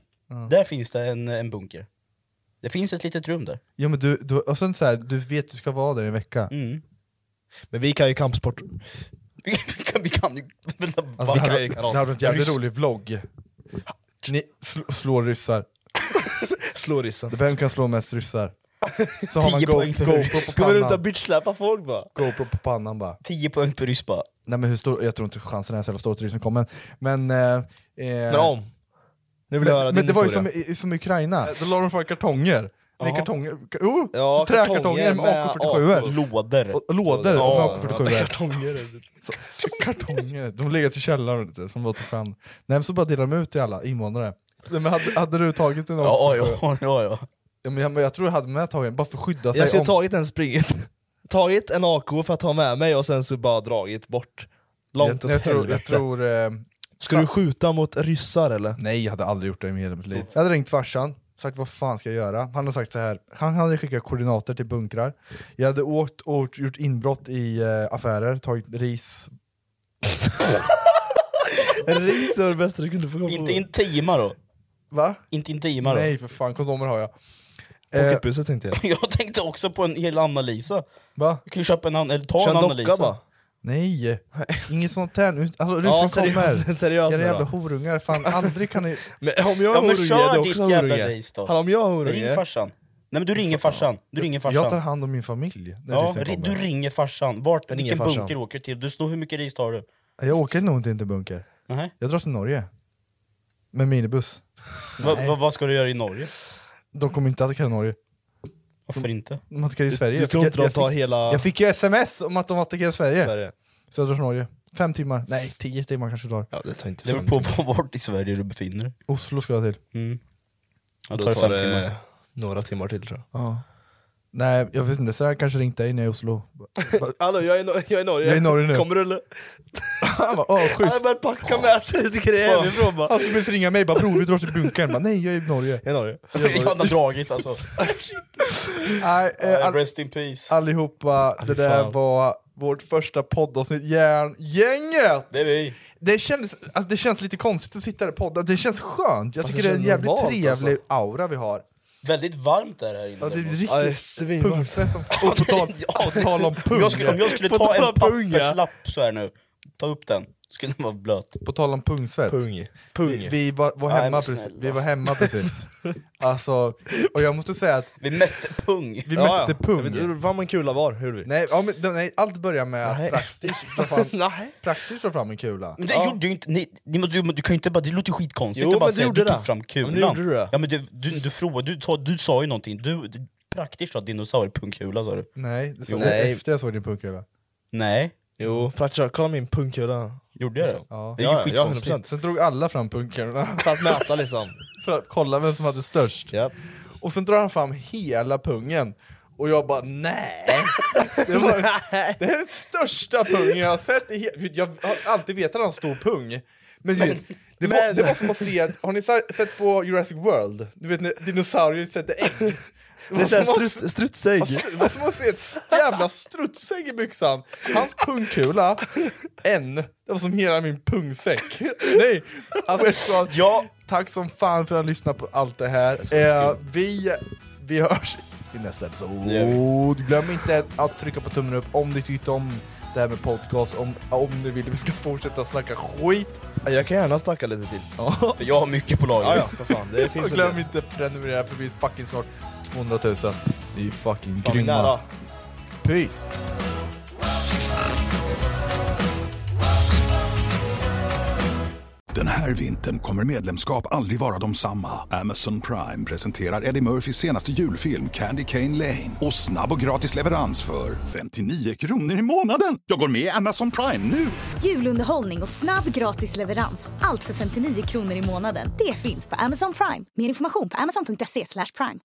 där finns det en, en bunker. Det finns ett litet rum där. Ja men du, du, och sen så här, du vet du ska vara där i en vecka Mm. Men vi kan ju kampsport. Vi kan, vi kan ju... Alltså, det, hade, det hade varit en jävligt Ryss- rolig vlogg Ni sl- slår ryssar, Slå ryssen. vem kan slå mest ryssar? Så har man 10 go, poäng per GoPro ryss. på Ska vi runt och pannan, bitchsläpa folk bara? GoPro på pannan bara 10 poäng per ryss bara. Nej men hur stor, jag tror inte chansen är så jävla stor att ryssen kommer, men... Eh, eh, Men om. Nu vill jag höra men, din men det var ju som, i- som i Ukraina, då la de fan kartonger Nej, Jaha. kartonger, oh, Ja, så träkartonger med med AK47 Lådor. och, och lådor Ja, med AK47 Kartonger. Så, kartonger, de ligger i källaren vet du, som låter fram. Nej men så bara delar de ut till alla invånare. Nej, men hade, hade du tagit en Ja, AK47? ja, ja, ja. Ja, men jag, jag tror jag hade med tagit en, bara för att skydda sig Jag skulle om... tagit en springit. Tagit en AK för att ha med mig och sen så bara dragit bort. Långt jag, åt jag, tror, jag tror... Eh, Ska du skjuta mot ryssar eller? Nej jag hade aldrig gjort det i hela mitt liv. Jag hade ringt farsan, sagt vad fan ska jag göra? Han hade sagt så här. han hade skickat koordinater till bunkrar. Jag hade åkt och gjort inbrott i eh, affärer, tagit ris. Ris var det bästa du kunde få komma Inte intima då? Va? Inte intima då? Nej för fan, kondomer har jag. Eh, Pocketbussen tänkte jag. Jag tänkte också på en hel Anna-Lisa. va? Du kan ju köpa en annan, eller ta Kör en en docka Anna-Lisa. bara. Nej, inget sånt här. Nu- Alltså, Ja, ryssen seriöst- kommer. seriöst Era nu jävla då. horungar, fan aldrig kan ni... Men om jag Ja men horunge, kör är du ditt också jävla horunge? race då. Hallå, om jag är horunge... Ring farsan. Nej men du ringer farsan. Du ringer farsan. Jag tar hand om min familj när Ja, ryssen ri- kommer. du ringer farsan. Vart, ringer vilken farsan. bunker åker du till? Du står hur mycket ris tar du? Jag åker nog inte till bunker. Nej. Jag drar till Norge. Med minibuss. Va, Nej. va, vad ska du göra i Norge? De kommer inte attackera Norge. Varför inte? De attackerar i Sverige. du Jag tror fick- inte de tar hela- Jag fick ju sms om att de attackerar Sverige. Sverige? Så jag drar till Norge. Fem timmar. Nej, tio timmar kanske tar. Ja, det tar inte Det beror på på vart i Sverige du befinner dig. Oslo ska jag till. Mm. Ja, Då tar det tar fem timmar. det några timmar till tror jag. Ja. Nej, jag vet inte. Så jag kanske ringt dig när jag är i Oslo. Hallå, jag är, jag är i Norge. Jag är i Norge nu. Kommer du eller? Han bara, åh Han schysst. har börjat packa med sig lite grejer hemifrån bara. Han skulle precis ringa mig, bara bror vi drar till bunkern. Bara, Nej, jag är i Norge. Jag är i Norge. Jag har dragit alltså. Nej, eh, all, Rest in peace. allihopa, det där var vårt första poddavsnitt, Järngänget! Det är vi. Det kändes, alltså, det känns lite konstigt att sitta här och podda, det känns skönt. Jag Fast tycker det det är en känns jävligt normalt, trevlig alltså. aura vi har. Väldigt varmt är det här inne. Ja, det är däremot. Ja, det är riktigt svinvarmt. pungsvett som fan. På tal, på tal om Om pung. jag skulle, om jag skulle ta en om papperslapp så här nu, ta upp den, skulle den vara blöt. På tal om pungsvett. Pung. Pung. Vi, vi, var, var Nej, hemma men precis. snälla. vi var hemma precis. Alltså, och jag måste säga att Vi mätte pung. vi Ja, mätte ja. pung. Jag vet inte hur fan en kula var, hur vi? Nej, ja, men, nej, allt börjar med att Nej. praktiskt dra fram, Nej. praktiskt dra fram en kula. Men det Ja. gjorde ju inte, ni, ni, du, du kan ju inte bara, det låter ju skitkonstigt Jo, att bara men du säga att du gjorde tog det. fram Ja, kulan. men nu gjorde du det. Ja men du, du, du, frågade, du, sa- du sa ju någonting, du, du praktiskt sa dinosauriepungkula sa du. Nej, det sa Jo. jag efter jag såg din pungkula. Nej, Jo, praktiskt kolla min pungkula. gjorde jag det? Ja. Det Ja, ja, skitkonstigt. 100%. Sen drog alla fram pungkulorna För att mäta liksom. för att kolla vem som hade störst. Ja. Och sen drar han fram hela pungen, och jag bara nej! Det, var, det är den största pungen jag har sett i he- Jag har alltid vetat att han har stor pung, men, du vet, det, var, det var som att se, har ni sa- sett på Jurassic World? Du vet när dinosaurier sätter ägg? Det är såhär struts, strutsägg. Det var som att se ett jävla strutsägg i byxan. Hans pungkula, en, det var som hela min pungsäck. Nej, alltså, ja. tack som fan för att ni lyssnat på allt det här. Eh, vi, vi hörs i nästa episod. Glöm inte att trycka på tummen upp om ni tyckte om det här med podcast, om, om ni vill vi ska fortsätta snacka skit. Jag kan gärna snacka lite till. Ja. Jag har mycket på lager. Ja, ja, för fan. Det finns Och glöm inte att prenumerera för vi är fucking snart 200 000. Ni är fucking Fan, grymma. nära. Peace! Den här vintern kommer medlemskap aldrig vara de samma. Amazon Prime presenterar Eddie Murphys senaste julfilm Candy Cane Lane. Och snabb och gratis leverans för 59 kronor i månaden. Jag går med i Amazon Prime nu! Julunderhållning och snabb gratis leverans. Allt för 59 kronor i månaden. Det finns på Amazon Prime. Mer information på amazon.se slash prime.